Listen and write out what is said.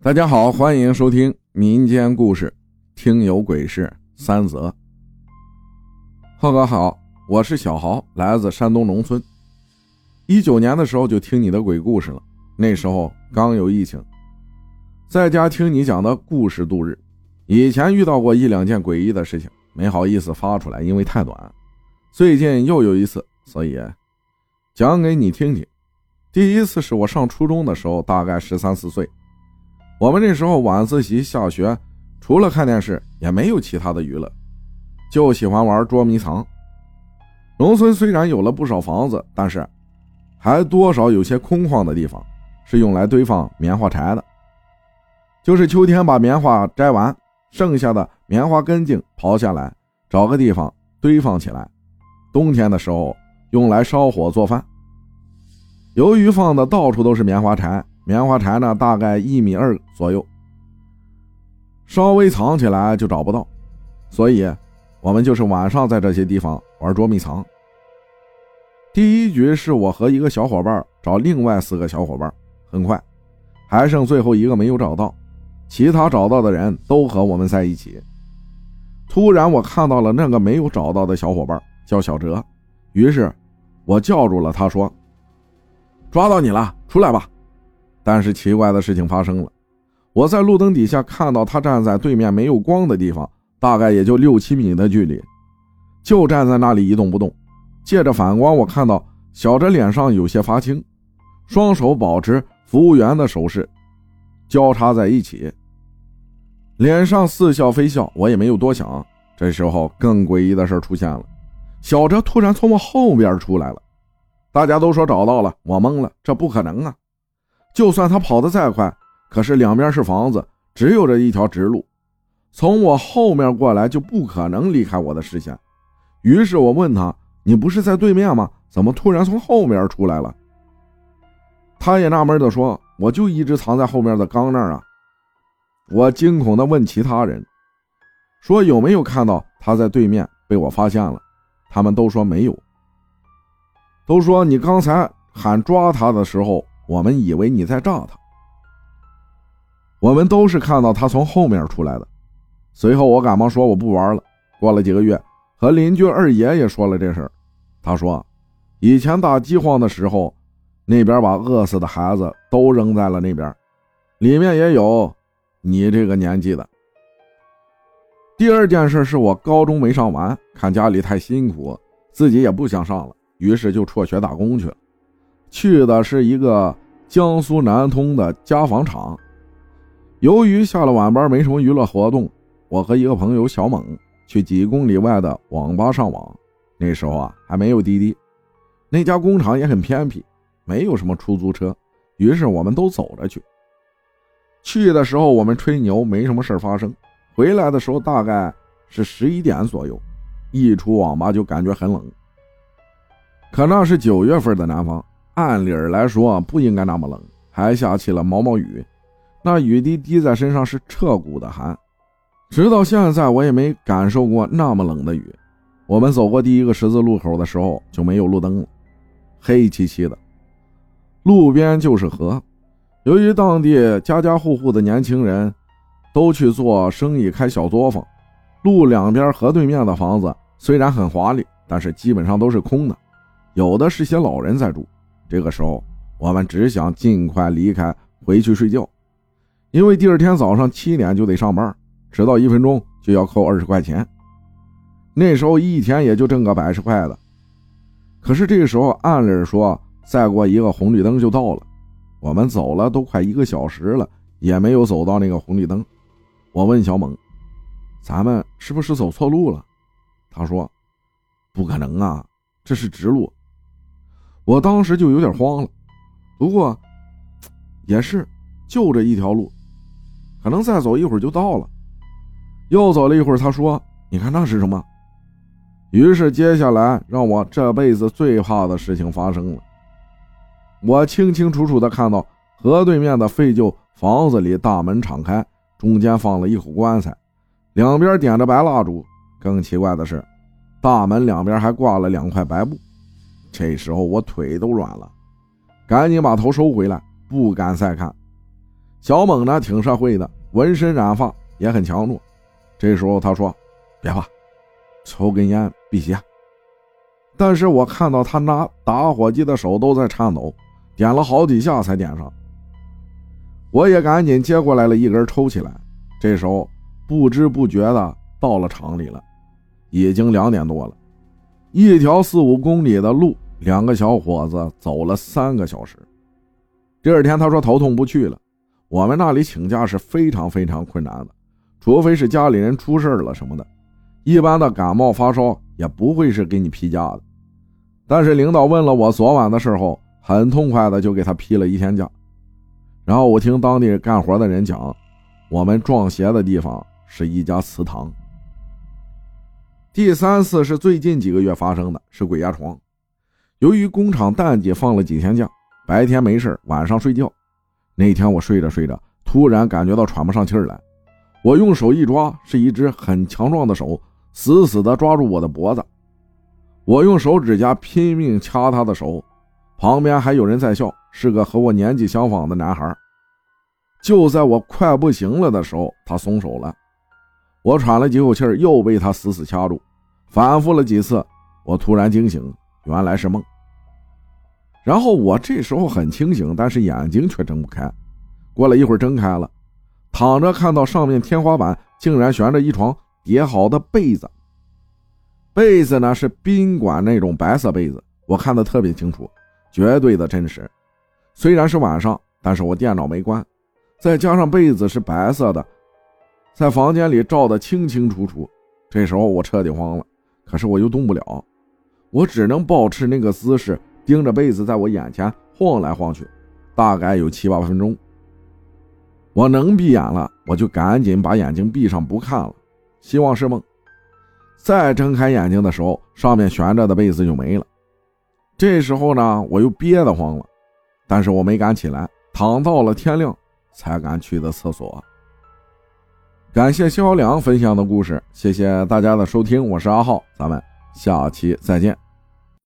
大家好，欢迎收听民间故事，听有鬼事三则。浩哥好，我是小豪，来自山东农村。一九年的时候就听你的鬼故事了，那时候刚有疫情，在家听你讲的故事度日。以前遇到过一两件诡异的事情，没好意思发出来，因为太短。最近又有一次，所以讲给你听听。第一次是我上初中的时候，大概十三四岁。我们那时候晚自习下学，除了看电视，也没有其他的娱乐，就喜欢玩捉迷藏。农村虽然有了不少房子，但是还多少有些空旷的地方，是用来堆放棉花柴的。就是秋天把棉花摘完，剩下的棉花根茎刨下来，找个地方堆放起来。冬天的时候用来烧火做饭。由于放的到处都是棉花柴。棉花柴呢，大概一米二左右，稍微藏起来就找不到，所以，我们就是晚上在这些地方玩捉迷藏。第一局是我和一个小伙伴找另外四个小伙伴，很快，还剩最后一个没有找到，其他找到的人都和我们在一起。突然，我看到了那个没有找到的小伙伴，叫小哲，于是，我叫住了他，说：“抓到你了，出来吧。”但是奇怪的事情发生了，我在路灯底下看到他站在对面没有光的地方，大概也就六七米的距离，就站在那里一动不动。借着反光，我看到小哲脸上有些发青，双手保持服务员的手势，交叉在一起，脸上似笑非笑。我也没有多想。这时候，更诡异的事出现了，小哲突然从我后边出来了。大家都说找到了，我懵了，这不可能啊！就算他跑得再快，可是两边是房子，只有这一条直路，从我后面过来就不可能离开我的视线。于是我问他：“你不是在对面吗？怎么突然从后面出来了？”他也纳闷地说：“我就一直藏在后面的缸那儿啊。”我惊恐地问其他人：“说有没有看到他在对面被我发现了？”他们都说没有，都说你刚才喊抓他的时候。我们以为你在炸他，我们都是看到他从后面出来的。随后我赶忙说我不玩了。过了几个月，和邻居二爷爷说了这事，他说，以前打饥荒的时候，那边把饿死的孩子都扔在了那边，里面也有你这个年纪的。第二件事是我高中没上完，看家里太辛苦，自己也不想上了，于是就辍学打工去了。去的是一个江苏南通的家纺厂。由于下了晚班没什么娱乐活动，我和一个朋友小猛去几公里外的网吧上网。那时候啊还没有滴滴，那家工厂也很偏僻，没有什么出租车，于是我们都走着去。去的时候我们吹牛没什么事发生，回来的时候大概是十一点左右，一出网吧就感觉很冷。可那是九月份的南方。按理儿来说不应该那么冷，还下起了毛毛雨，那雨滴滴在身上是彻骨的寒。直到现在我也没感受过那么冷的雨。我们走过第一个十字路口的时候就没有路灯了，黑漆漆的，路边就是河。由于当地家家户户的年轻人都去做生意开小作坊，路两边河对面的房子虽然很华丽，但是基本上都是空的，有的是些老人在住。这个时候，我们只想尽快离开，回去睡觉，因为第二天早上七点就得上班，迟到一分钟就要扣二十块钱。那时候一天也就挣个百十块的。可是这个时候，按理说再过一个红绿灯就到了，我们走了都快一个小时了，也没有走到那个红绿灯。我问小猛：“咱们是不是走错路了？”他说：“不可能啊，这是直路。”我当时就有点慌了，不过也是就这一条路，可能再走一会儿就到了。又走了一会儿，他说：“你看那是什么？”于是接下来让我这辈子最怕的事情发生了。我清清楚楚的看到河对面的废旧房子里大门敞开，中间放了一口棺材，两边点着白蜡烛。更奇怪的是，大门两边还挂了两块白布。这时候我腿都软了，赶紧把头收回来，不敢再看。小猛呢挺社会的，纹身染发也很强壮。这时候他说：“别怕，抽根烟辟邪。”但是我看到他拿打火机的手都在颤抖，点了好几下才点上。我也赶紧接过来了一根抽起来。这时候不知不觉的到了厂里了，已经两点多了。一条四五公里的路，两个小伙子走了三个小时。第二天他说头痛不去了。我们那里请假是非常非常困难的，除非是家里人出事了什么的，一般的感冒发烧也不会是给你批假的。但是领导问了我昨晚的事后，很痛快的就给他批了一天假。然后我听当地干活的人讲，我们撞邪的地方是一家祠堂。第三次是最近几个月发生的，是鬼压床。由于工厂淡季放了几天假，白天没事，晚上睡觉。那天我睡着睡着，突然感觉到喘不上气儿来，我用手一抓，是一只很强壮的手，死死地抓住我的脖子。我用手指甲拼命掐他的手，旁边还有人在笑，是个和我年纪相仿的男孩。就在我快不行了的时候，他松手了，我喘了几口气又被他死死掐住，反复了几次，我突然惊醒，原来是梦。然后我这时候很清醒，但是眼睛却睁不开。过了一会儿，睁开了，躺着看到上面天花板竟然悬着一床叠好的被子。被子呢是宾馆那种白色被子，我看得特别清楚，绝对的真实。虽然是晚上，但是我电脑没关，再加上被子是白色的，在房间里照得清清楚楚。这时候我彻底慌了，可是我又动不了，我只能保持那个姿势，盯着被子在我眼前晃来晃去，大概有七八分钟。我能闭眼了，我就赶紧把眼睛闭上不看了，希望是梦。再睁开眼睛的时候，上面悬着的被子就没了。这时候呢，我又憋得慌了，但是我没敢起来，躺到了天亮才敢去的厕所。感谢肖良分享的故事，谢谢大家的收听，我是阿浩，咱们下期再见。